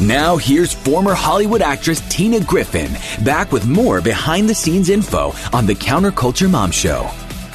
Now, here's former Hollywood actress Tina Griffin back with more behind the scenes info on the Counterculture Mom Show.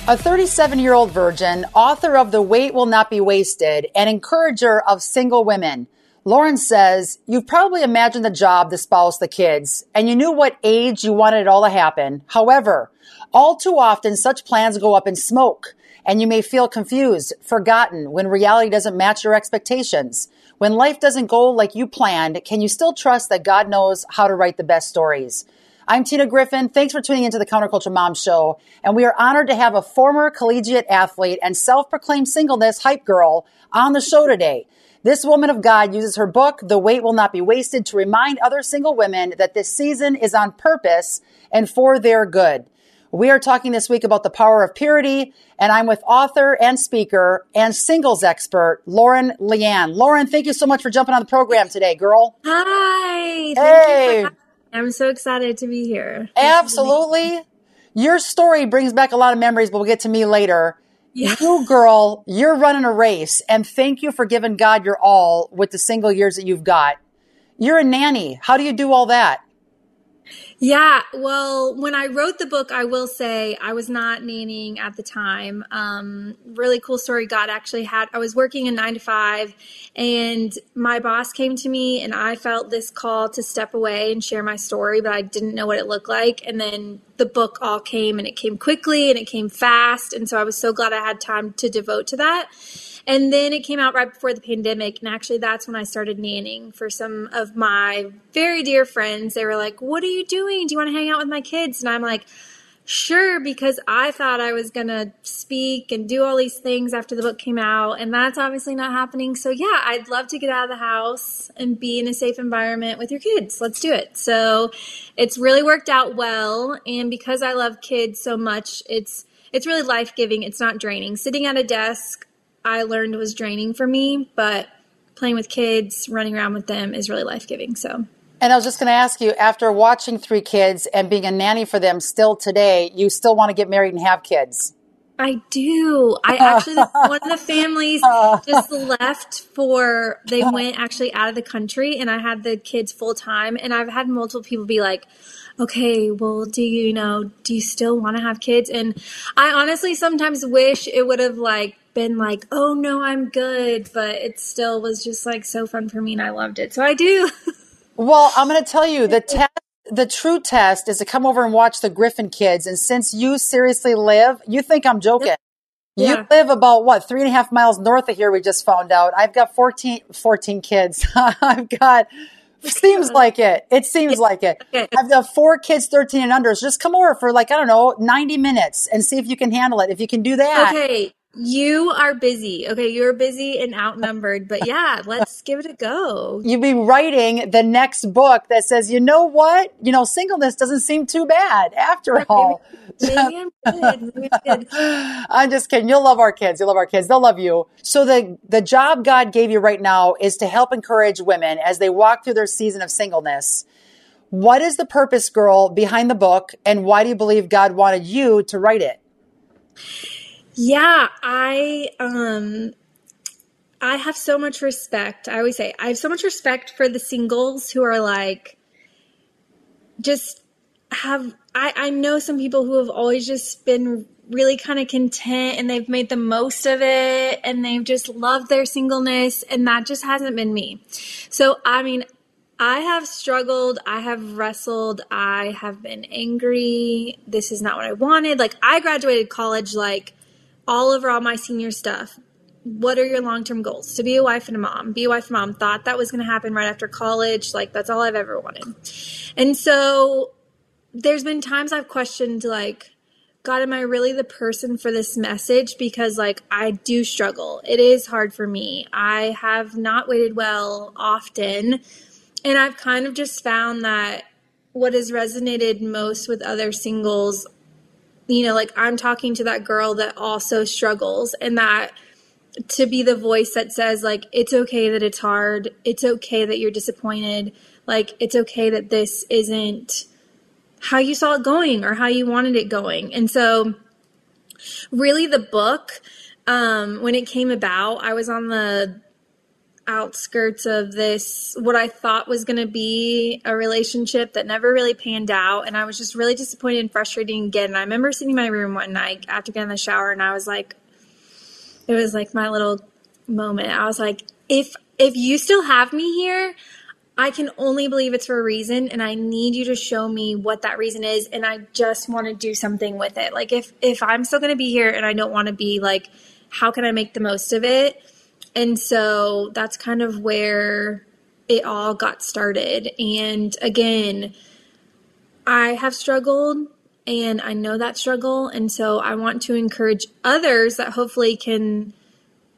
A 37 year old virgin, author of The Wait Will Not Be Wasted, and encourager of single women. Lauren says, You've probably imagined the job, the spouse, the kids, and you knew what age you wanted it all to happen. However, all too often such plans go up in smoke, and you may feel confused, forgotten when reality doesn't match your expectations. When life doesn't go like you planned, can you still trust that God knows how to write the best stories? I'm Tina Griffin. Thanks for tuning into the Counterculture Mom Show. And we are honored to have a former collegiate athlete and self proclaimed singleness hype girl on the show today. This woman of God uses her book, The Wait Will Not Be Wasted, to remind other single women that this season is on purpose and for their good. We are talking this week about the power of purity, and I'm with author and speaker and singles expert, Lauren Lianne. Lauren, thank you so much for jumping on the program today, girl. Hi. Hey. I'm so excited to be here. Absolutely. Your story brings back a lot of memories, but we'll get to me later. Yeah. You girl, you're running a race, and thank you for giving God your all with the single years that you've got. You're a nanny. How do you do all that? Yeah, well, when I wrote the book, I will say I was not nannying at the time. Um, really cool story. God actually had, I was working a nine to five, and my boss came to me, and I felt this call to step away and share my story, but I didn't know what it looked like. And then the book all came, and it came quickly and it came fast. And so I was so glad I had time to devote to that. And then it came out right before the pandemic. And actually, that's when I started nannying for some of my very dear friends. They were like, What are you doing? Do you want to hang out with my kids? And I'm like, Sure, because I thought I was going to speak and do all these things after the book came out. And that's obviously not happening. So, yeah, I'd love to get out of the house and be in a safe environment with your kids. Let's do it. So, it's really worked out well. And because I love kids so much, it's it's really life giving. It's not draining. Sitting at a desk I learned was draining for me, but playing with kids, running around with them is really life giving. So. And I was just going to ask you, after watching three kids and being a nanny for them still today, you still want to get married and have kids? I do. I actually, one of the families just left for, they went actually out of the country and I had the kids full time. And I've had multiple people be like, okay, well, do you know, do you still want to have kids? And I honestly sometimes wish it would have like been like, oh no, I'm good, but it still was just like so fun for me and I loved it. So I do. well, I'm going to tell you the test, the true test is to come over and watch the Griffin kids. And since you seriously live, you think I'm joking. Yeah. You live about what, three and a half miles north of here, we just found out. I've got 14, 14 kids. I've got, seems like it. It seems like it. I've got four kids, 13 and under. So just come over for like, I don't know, 90 minutes and see if you can handle it. If you can do that. Okay. You are busy. Okay, you're busy and outnumbered, but yeah, let's give it a go. You'd be writing the next book that says, you know what? You know, singleness doesn't seem too bad after all. Maybe, maybe I'm, maybe I'm, I'm just kidding. You'll love our kids. You'll love our kids. They'll love you. So the, the job God gave you right now is to help encourage women as they walk through their season of singleness. What is the purpose, girl, behind the book, and why do you believe God wanted you to write it? Yeah, I um I have so much respect. I always say I have so much respect for the singles who are like just have I I know some people who have always just been really kind of content and they've made the most of it and they've just loved their singleness and that just hasn't been me. So I mean I have struggled, I have wrestled, I have been angry. This is not what I wanted. Like I graduated college like all over all my senior stuff. What are your long term goals? To be a wife and a mom. Be a wife and mom. Thought that was going to happen right after college. Like, that's all I've ever wanted. And so there's been times I've questioned, like, God, am I really the person for this message? Because, like, I do struggle. It is hard for me. I have not waited well often. And I've kind of just found that what has resonated most with other singles, you know, like I'm talking to that girl that also struggles, and that to be the voice that says, like, it's okay that it's hard. It's okay that you're disappointed. Like, it's okay that this isn't how you saw it going or how you wanted it going. And so, really, the book, um, when it came about, I was on the outskirts of this, what I thought was going to be a relationship that never really panned out. And I was just really disappointed and frustrated again. And I remember sitting in my room one night after getting in the shower and I was like, it was like my little moment. I was like, if, if you still have me here, I can only believe it's for a reason and I need you to show me what that reason is and I just want to do something with it. Like if if I'm still going to be here and I don't want to be like how can I make the most of it? And so that's kind of where it all got started. And again, I have struggled and I know that struggle. And so I want to encourage others that hopefully can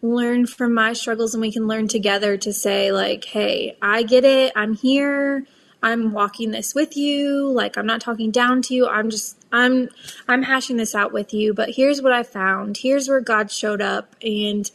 learn from my struggles and we can learn together to say like hey i get it. I'm here. I'm walking this with you. Like i'm not talking down to you. I'm just i'm i'm hashing this out with you. But here's what i found. Here's where god showed up. And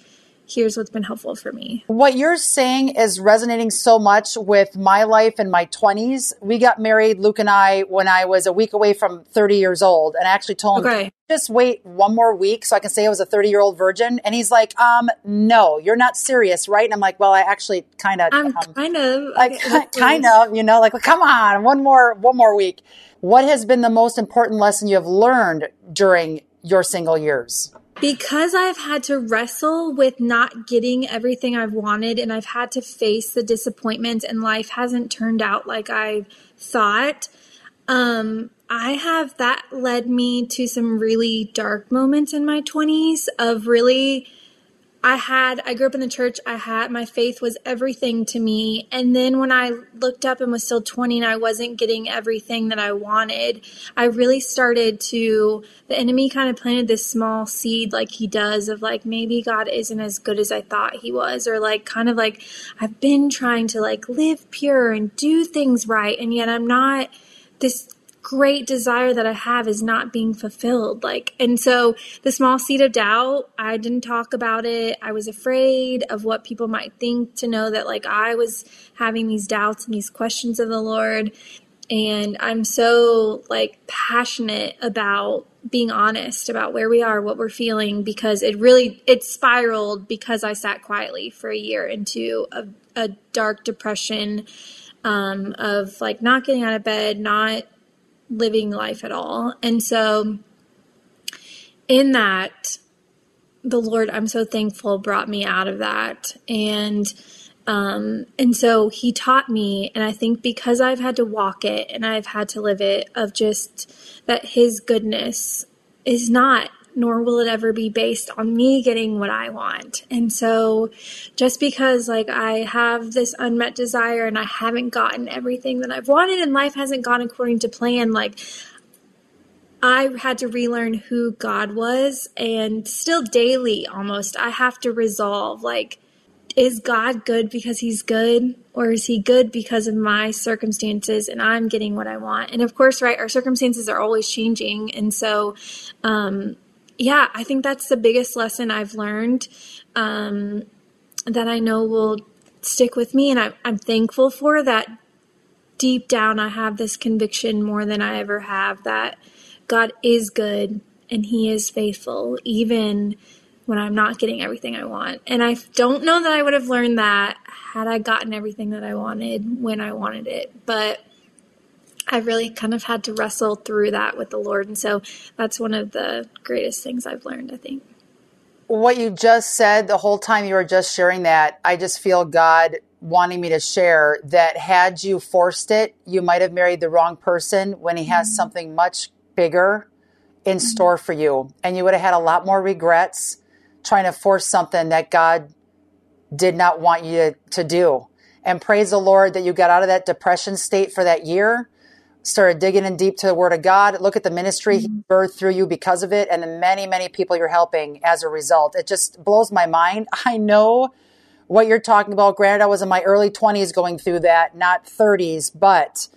here's what's been helpful for me. What you're saying is resonating so much with my life in my 20s. We got married, Luke and I, when I was a week away from 30 years old. And I actually told him, okay. just wait one more week so I can say I was a 30 year old virgin. And he's like, um, no, you're not serious, right? And I'm like, well, I actually kind of, I'm um, kind of, like, kind of, you know, like, well, come on, one more, one more week. What has been the most important lesson you have learned during your single years? Because I've had to wrestle with not getting everything I've wanted and I've had to face the disappointments and life hasn't turned out like I thought, um, I have that led me to some really dark moments in my 20s of really I had, I grew up in the church. I had, my faith was everything to me. And then when I looked up and was still 20 and I wasn't getting everything that I wanted, I really started to, the enemy kind of planted this small seed like he does of like, maybe God isn't as good as I thought he was. Or like, kind of like, I've been trying to like live pure and do things right. And yet I'm not this great desire that I have is not being fulfilled. Like, and so the small seed of doubt, I didn't talk about it. I was afraid of what people might think to know that like I was having these doubts and these questions of the Lord. And I'm so like passionate about being honest about where we are, what we're feeling, because it really, it spiraled because I sat quietly for a year into a, a dark depression um, of like not getting out of bed, not living life at all. And so, in that, the Lord, I'm so thankful, brought me out of that. And um, and so he taught me, and I think because I've had to walk it and I've had to live it, of just that his goodness is not nor will it ever be based on me getting what I want. And so just because like I have this unmet desire and I haven't gotten everything that I've wanted and life hasn't gone according to plan, like I had to relearn who God was and still daily almost I have to resolve like is God good because he's good or is he good because of my circumstances and I'm getting what I want? And of course, right, our circumstances are always changing. And so, um, yeah, I think that's the biggest lesson I've learned um, that I know will stick with me. And I, I'm thankful for that. Deep down, I have this conviction more than I ever have that God is good and He is faithful, even when I'm not getting everything I want. And I don't know that I would have learned that had I gotten everything that I wanted when I wanted it. But I've really kind of had to wrestle through that with the Lord. And so that's one of the greatest things I've learned, I think. What you just said, the whole time you were just sharing that, I just feel God wanting me to share that had you forced it, you might have married the wrong person when He has mm-hmm. something much bigger in mm-hmm. store for you. And you would have had a lot more regrets trying to force something that God did not want you to, to do. And praise the Lord that you got out of that depression state for that year started digging in deep to the Word of God. Look at the ministry He mm-hmm. birthed through you because of it, and the many, many people you're helping as a result. It just blows my mind. I know what you're talking about. Granted, I was in my early 20s going through that, not 30s, but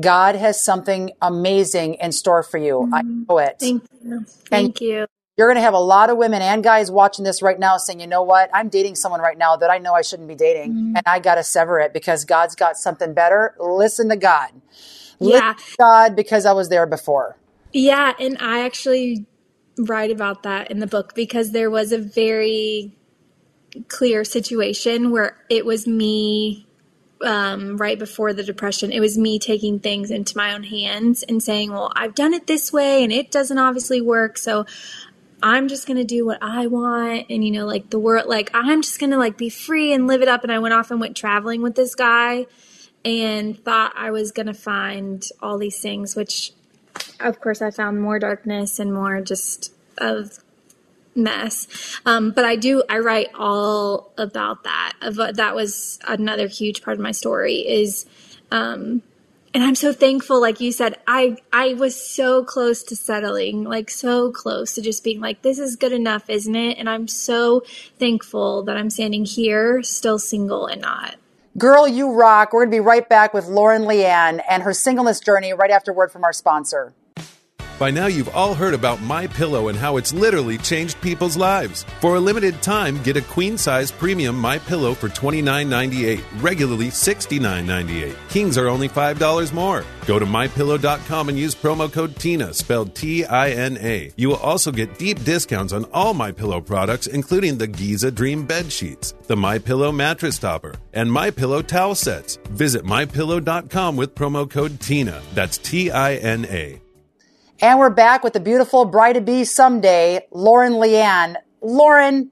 God has something amazing in store for you. I mm-hmm. know it. Thank you. Thank you. You're going to have a lot of women and guys watching this right now saying, you know what? I'm dating someone right now that I know I shouldn't be dating, mm-hmm. and I got to sever it because God's got something better. Listen to God. Yeah. God because I was there before. Yeah, and I actually write about that in the book because there was a very clear situation where it was me um, right before the depression. It was me taking things into my own hands and saying, "Well, I've done it this way, and it doesn't obviously work, so." I'm just gonna do what I want, and you know, like the world, like I'm just gonna like be free and live it up. And I went off and went traveling with this guy, and thought I was gonna find all these things, which of course I found more darkness and more just of mess. Um, but I do I write all about that. That was another huge part of my story is um and I'm so thankful like you said I I was so close to settling like so close to just being like this is good enough isn't it and I'm so thankful that I'm standing here still single and not Girl, you rock. We're going to be right back with Lauren Lianne and her singleness journey right after word from our sponsor. By now, you've all heard about My Pillow and how it's literally changed people's lives. For a limited time, get a queen-size premium My Pillow for $29.98, regularly $69.98. Kings are only $5 more. Go to mypillow.com and use promo code TINA, spelled T-I-N-A. You will also get deep discounts on all My Pillow products, including the Giza Dream bed sheets, the My Pillow mattress topper, and My Pillow towel sets. Visit mypillow.com with promo code TINA. That's T-I-N-A. And we're back with the beautiful bride to be someday, Lauren Lianne. Lauren,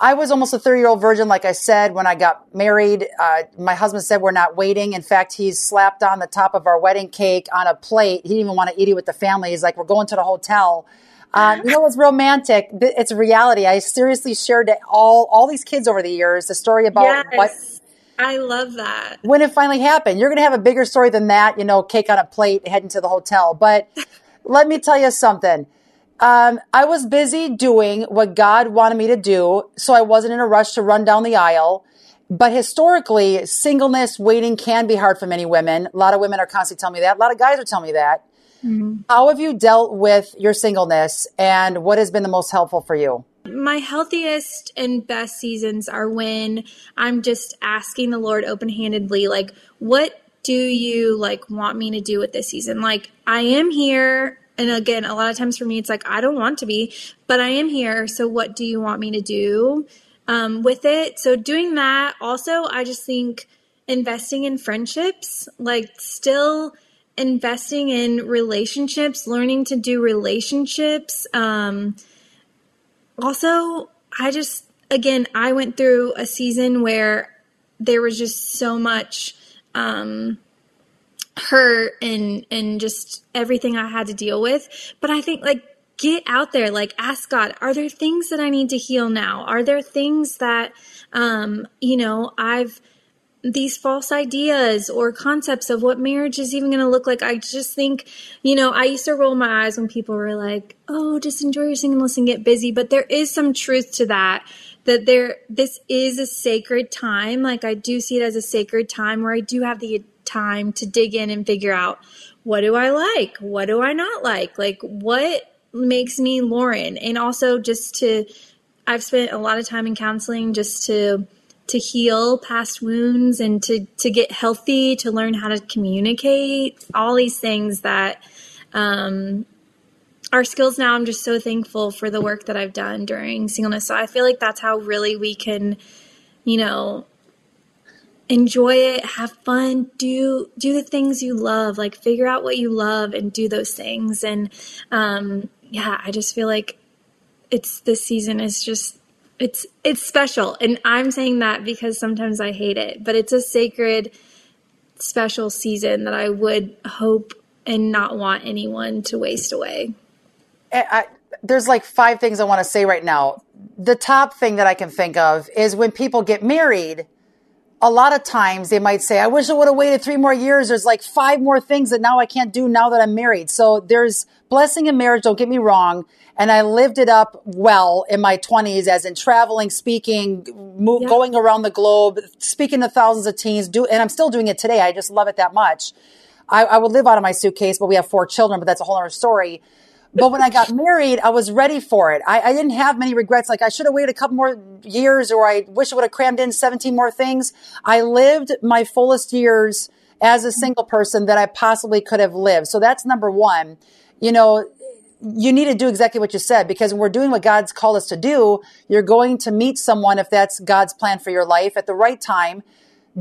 I was almost a 30 year old virgin, like I said, when I got married. Uh, my husband said we're not waiting. In fact, he's slapped on the top of our wedding cake on a plate. He didn't even want to eat it with the family. He's like, we're going to the hotel. Um, you know what's romantic? It's reality. I seriously shared to all all these kids over the years the story about yes what I love that when it finally happened. You're going to have a bigger story than that, you know, cake on a plate heading to the hotel. But let me tell you something. Um, I was busy doing what God wanted me to do, so I wasn't in a rush to run down the aisle. But historically, singleness, waiting can be hard for many women. A lot of women are constantly telling me that. A lot of guys are telling me that. How have you dealt with your singleness and what has been the most helpful for you? my healthiest and best seasons are when I'm just asking the Lord open-handedly like what do you like want me to do with this season? Like I am here and again a lot of times for me it's like I don't want to be, but I am here, so what do you want me to do um, with it? So doing that also I just think investing in friendships, like still investing in relationships, learning to do relationships um also i just again i went through a season where there was just so much um hurt and and just everything i had to deal with but i think like get out there like ask god are there things that i need to heal now are there things that um you know i've these false ideas or concepts of what marriage is even going to look like. I just think, you know, I used to roll my eyes when people were like, "Oh, just enjoy your singleness and get busy." But there is some truth to that. That there, this is a sacred time. Like I do see it as a sacred time where I do have the time to dig in and figure out what do I like, what do I not like, like what makes me Lauren, and also just to. I've spent a lot of time in counseling just to to heal past wounds and to to get healthy to learn how to communicate all these things that um are skills now i'm just so thankful for the work that i've done during singleness. So i feel like that's how really we can you know enjoy it have fun do do the things you love like figure out what you love and do those things. And um yeah i just feel like it's this season is just it's it's special. And i'm saying that because sometimes i hate it but it's a sacred special season that i would hope and not want anyone to waste away I, I, there's like five things I want to say right now. The top thing that I can think of is when people get married, a lot of times they might say, I wish I would have waited three more years. There's like five more things that now I can't do now that I'm married. So there's blessing in marriage. Don't get me wrong. And I lived it up well in my twenties as in traveling, speaking, mo- Yeah. going around the globe, speaking to thousands of teens do, and I'm still doing it today. I just love it that much. I, I would live out of my suitcase, but we have four children, but that's a whole other story. But when I got married, I was ready for it. I, I didn't have many regrets. Like I should have waited a couple more years or I wish I would have crammed in 17 more things. I lived my fullest years as a single person that I possibly could have lived. So that's number one. You know, you need to do exactly what you said because when we're doing what God's called us to do, you're going to meet someone if that's God's plan for your life at the right time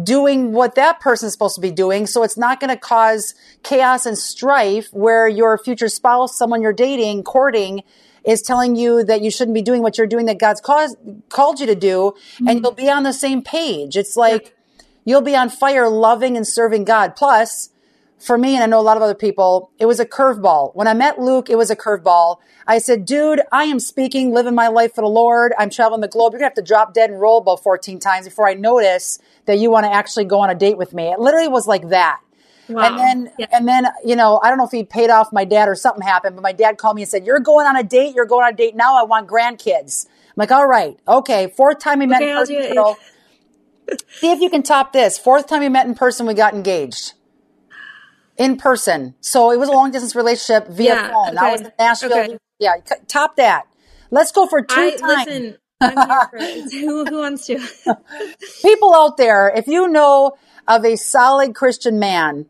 doing what that person is supposed to be doing. So it's not going to cause chaos and strife where your future spouse, someone you're dating, courting, is telling you that you shouldn't be doing what you're doing that God's caused, called you to do. And you'll be on the same page. It's like you'll be on fire loving and serving God. Plus, for me, and I know a lot of other people, it was a curveball. When I met Luke, it was a curveball. I said, dude, I am speaking, living my life for the Lord. I'm traveling the globe. You're going to have to drop dead and roll about 14 times before I notice that you want to actually go on a date with me. It literally was like that. Wow. And then, Yeah. and then, you know, I don't know if he paid off my dad or something happened, but my dad called me and said, you're going on a date. You're going on a date now. I want grandkids. I'm like, all right. Okay. Fourth time we met Okay, in person. do it. girl. See if you can top this. Fourth time we met in person, we got engaged in person. So it was a long distance relationship via Yeah, phone. I was in Nashville. okay. Yeah, top that. Let's go for two I times. listen. I'm here for. Who, who wants to? People out there, if you know of a solid Christian man,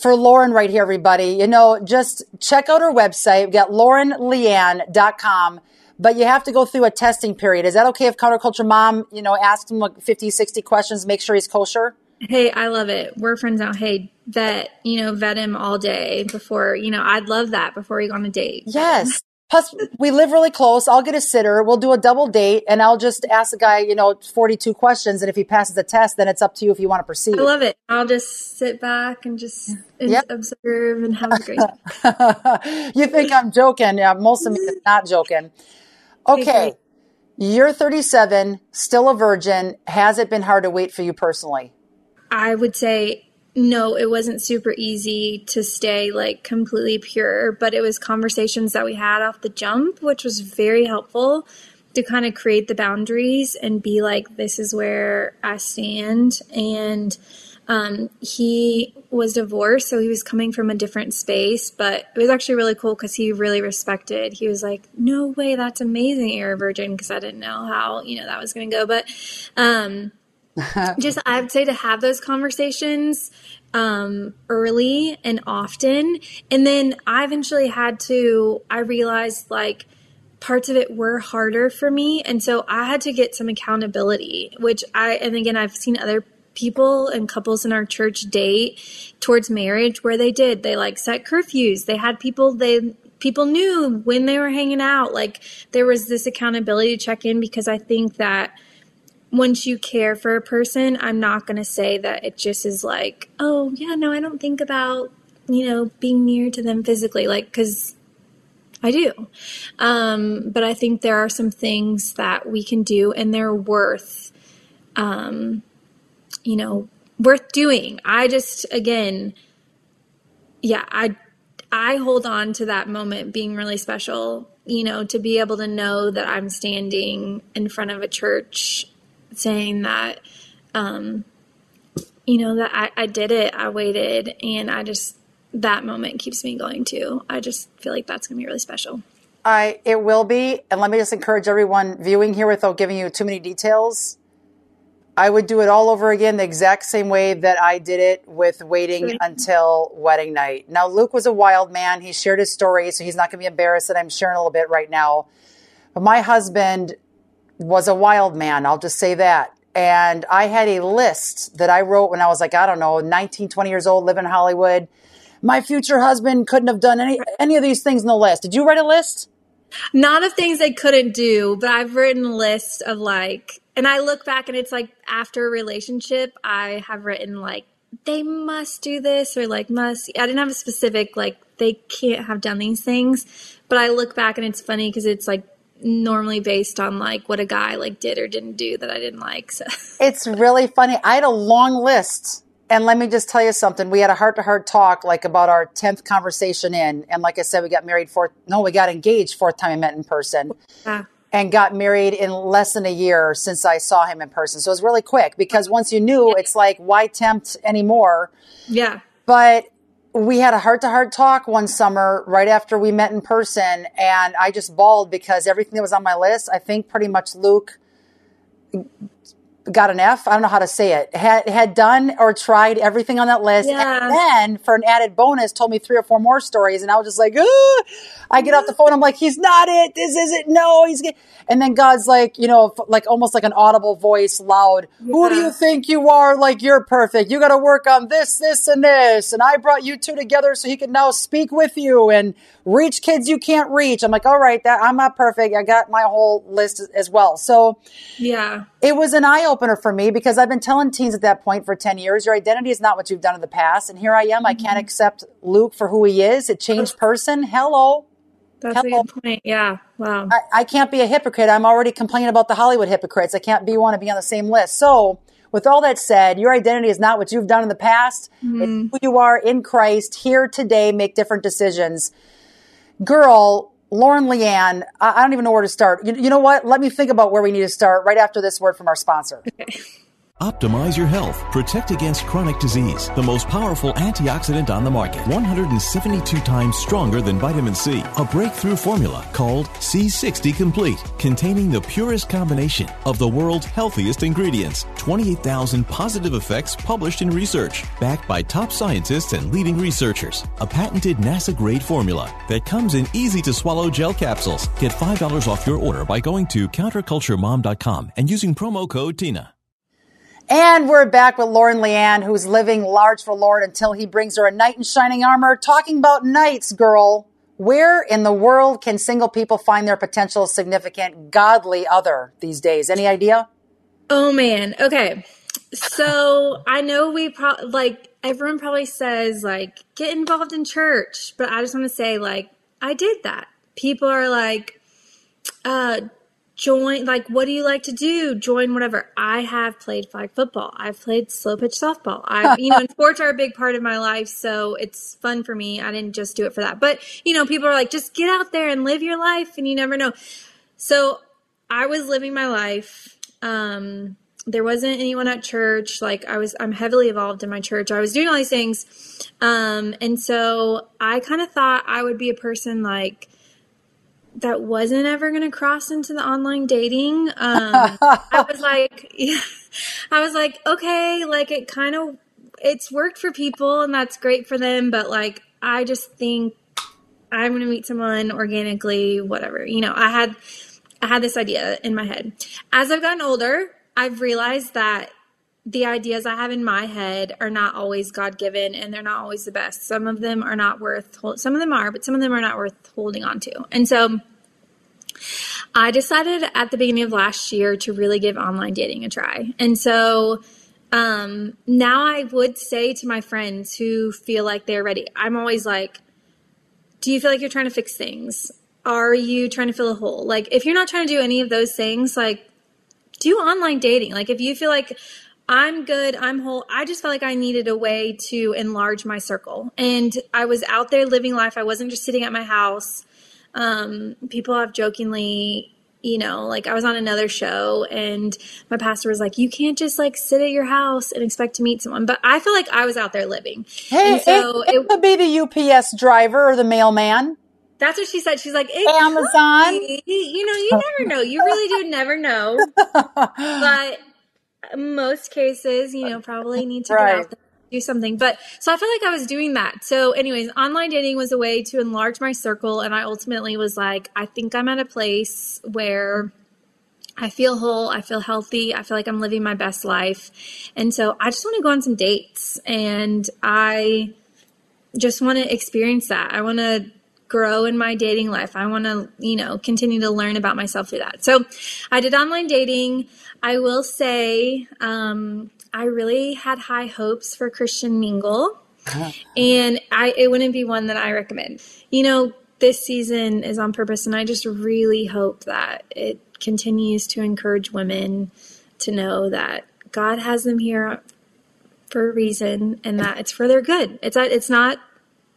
for Lauren right here, everybody, you know, just check out her website. We've got laurenlianne.com, but you have to go through a testing period. Is that okay if Counterculture Mom, you know, asks him like 50, 60 questions, make sure he's kosher? Hey, I love it. We're friends now. Hey, vet, you know, vet him all day before, you know, I'd love that before we go on a date. Yes. Plus, we live really close. I'll get a sitter. We'll do a double date and I'll just ask the guy, you know, 42 questions. And if he passes the test, then it's up to you if you want to proceed. I love it. I'll just sit back and just Yep. observe and have a great time. you think I'm joking. Yeah, most of me is not joking. Okay. You're 37, still a virgin. Has it been hard to wait for you personally? I would say no, it wasn't super easy to stay like completely pure, but it was conversations that we had off the jump, which was very helpful to kind of create the boundaries and be like, this is where I stand. And um, he was divorced, so he was coming from a different space, but it was actually really cool because he really respected. He was like, "No way, that's amazing, you're a virgin," because I didn't know how you know that was going to go, but um, just I would say to have those conversations um, early and often. And then I eventually had to, I realized like parts of it were harder for me. And so I had to get some accountability, which I, and again, I've seen other people and couples in our church date towards marriage where they did, they like set curfews. They had people, they, people knew when they were hanging out. Like there was this accountability check in because I think that once you care for a person, I'm not going to say that it just is like, oh, yeah, no, I don't think about, you know, being near to them physically, like, because I do. Um, but I think there are some things that we can do and they're worth, um, you know, worth doing. I just, again, yeah, I, I hold on to that moment being really special, you know, to be able to know that I'm standing in front of a church saying that, um, you know, that I, I did it, I waited, and I just, that moment keeps me going too. I just feel like that's going to be really special. I it will be, and let me just encourage everyone viewing here without giving you too many details. I would do it all over again the exact same way that I did it with waiting until wedding night. Now Luke was a wild man. He shared his story, so he's not going to be embarrassed that I'm sharing a little bit right now. But my husband was a wild man. I'll just say that. And I had a list that I wrote when I was like, I don't know, 19, 20 years old, living in Hollywood. My future husband couldn't have done any, any of these things in the list. Did you write a list? Not of things I couldn't do, but I've written a list of like, and I look back and it's like after a relationship, I have written like, they must do this or like must. I didn't have a specific, like, they can't have done these things. But I look back and it's funny because it's like normally based on like what a guy like did or didn't do that I didn't like. So It's really funny. I had a long list. And let me just tell you something. We had a heart to heart talk like about our 10th conversation in. And like I said, we got married fourth, no, we got engaged fourth time I met in person yeah. and got married in less than a year since I saw him in person. So it was really quick because once you knew, it's like, why tempt anymore? Yeah. But we had a heart to heart talk one summer right after we met in person. And I just bawled because everything that was on my list, I think pretty much Luke got an F. I don't know how to say it. Had had done or tried everything on that list, Yeah. and then for an added bonus, told me three or four more stories, and I was just like, "Ugh." I get off the phone, I'm like, he's not it. This isn't. No, he's. Get-. And then God's like, you know, f- like almost like an audible voice, loud. Who do you think you are? Like you're perfect. You got to work on this, this, and this. And I brought you two together so he can now speak with you and reach kids you can't reach. I'm like, all right, that I'm not perfect. I got my whole list as well. So Yeah. it was an eye opener for me because I've been telling teens at that point for 10 years your identity is not what you've done in the past. And here I am. I can't mm-hmm. accept Luke for who he is, a changed person. Hello. That's Hello. a good point. Yeah. Wow. I, I can't be a hypocrite. I'm already complaining about the Hollywood hypocrites. I can't be one to be on the same list. So, with all that said, your identity is not what you've done in the past. It's mm-hmm. who you are in Christ here today. Make different decisions. Girl, Lauren Lianne, I, I don't even know where to start. You, you know what? Let me think about where we need to start right after this word from our sponsor. Optimize your health. Protect against chronic disease. The most powerful antioxidant on the market. 172 times stronger than vitamin C. A breakthrough formula called C60 Complete, containing the purest combination of the world's healthiest ingredients. 28,000 positive effects published in research, backed by top scientists and leading researchers. A patented NASA grade formula that comes in easy to swallow gel capsules. Get $5 off your order by going to counterculturemom.com and using promo code TINA. And we're back with Lauren Lianne, who's living large for Lord until he brings her a knight in shining armor. Talking about knights, girl. Where in the world can single people find their potential significant godly other these days? Any idea? Oh man. Okay. So I know we probably like everyone probably says like get involved in church, but I just want to say like I did that. People are like uh join like what do you like to do? Join whatever. I have played flag football. I've played slow pitch softball. I you know, sports are a big part of my life, so it's fun for me. I didn't just do it for that. But, you know, people are like just get out there and live your life and you never know. So I was living my life. Um, there wasn't anyone at church. Like I was, I'm heavily involved in my church. I was doing all these things. Um, and so I kind of thought I would be a person like that wasn't ever going to cross into the online dating. Um, I was like, yeah, I was like, okay, like it kind of, it's worked for people and that's great for them. But like, I just think I'm going to meet someone organically, whatever. You know, I had I had this idea in my head. As I've gotten older, I've realized that the ideas I have in my head are not always God given and they're not always the best. Some of them are not worth some of them are, but some of them are not worth holding on to. And so I decided at the beginning of last year to really give online dating a try. And so um, now I would say to my friends who feel like they're ready, I'm always like, do you feel like you're trying to fix things? Are you trying to fill a hole? Like, if you're not trying to do any of those things, like, do online dating. Like, if you feel like I'm good, I'm whole, I just felt like I needed a way to enlarge my circle. And I was out there living life. I wasn't just sitting at my house. Um, people have jokingly, you know, like I was on another show and my pastor was like, you can't just like sit at your house and expect to meet someone. But I feel like I was out there living. Hey, and so it, it could be the UPS driver or the mailman. That's what she said. She's like, it Amazon. You know, you never know. You really do never know. but most cases, you know, probably need to Right. get out there, do something. But so I felt like I was doing that. So, anyways, online dating was a way to enlarge my circle. And I ultimately was like, I think I'm at a place where I feel whole, I feel healthy, I feel like I'm living my best life. And so I just want to go on some dates. And I just want to experience that. I want to grow in my dating life. I want to, you know, continue to learn about myself through that. So I did online dating. I will say, um, I really had high hopes for Christian Mingle. And I it wouldn't be one that I recommend. You know, this season is on purpose, and I just really hope that it continues to encourage women to know that God has them here for a reason, and that it's for their good. It's it's not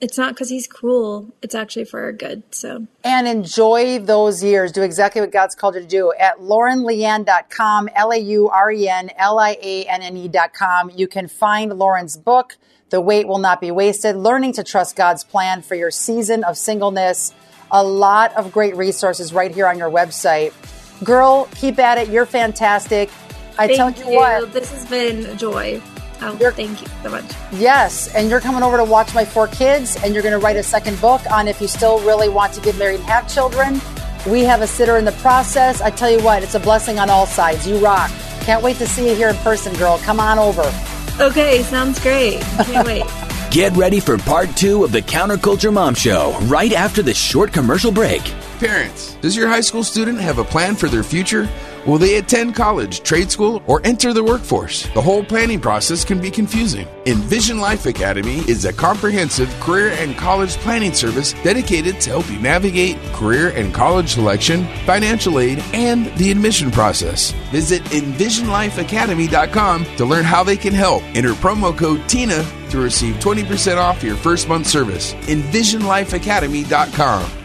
it's not because he's cruel. It's actually for our good. So and enjoy those years. Do exactly what God's called you to do at laurenlianne.com, L-A-U-R-E-N-L-I-A-N-N-E.com. You can find Lauren's book, The Wait Will Not Be Wasted, Learning to Trust God's Plan for Your Season of Singleness. A lot of great resources right here on your website. Girl, keep at it. You're fantastic. I Thank tell you, you. what. This has been a joy. Oh, thank you so much. Yes, and you're coming over to watch my four kids, and you're going to write a second book on if you still really want to get married and have children. We have a sitter in the process. I tell you what, it's a blessing on all sides. You rock. Can't wait to see you here in person, girl. Come on over. Okay, sounds great. Can't wait. Get ready for part two of the Counterculture Mom Show right after this short commercial break. Parents, does your high school student have a plan for their future? Will they attend college, trade school, or enter the workforce? The whole planning process can be confusing. Envision Life Academy is a comprehensive career and college planning service dedicated to help you navigate career and college selection, financial aid, and the admission process. Visit EnvisionLifeAcademy.com to learn how they can help. Enter promo code TINA to receive 20% off your first month service. EnvisionLifeAcademy.com.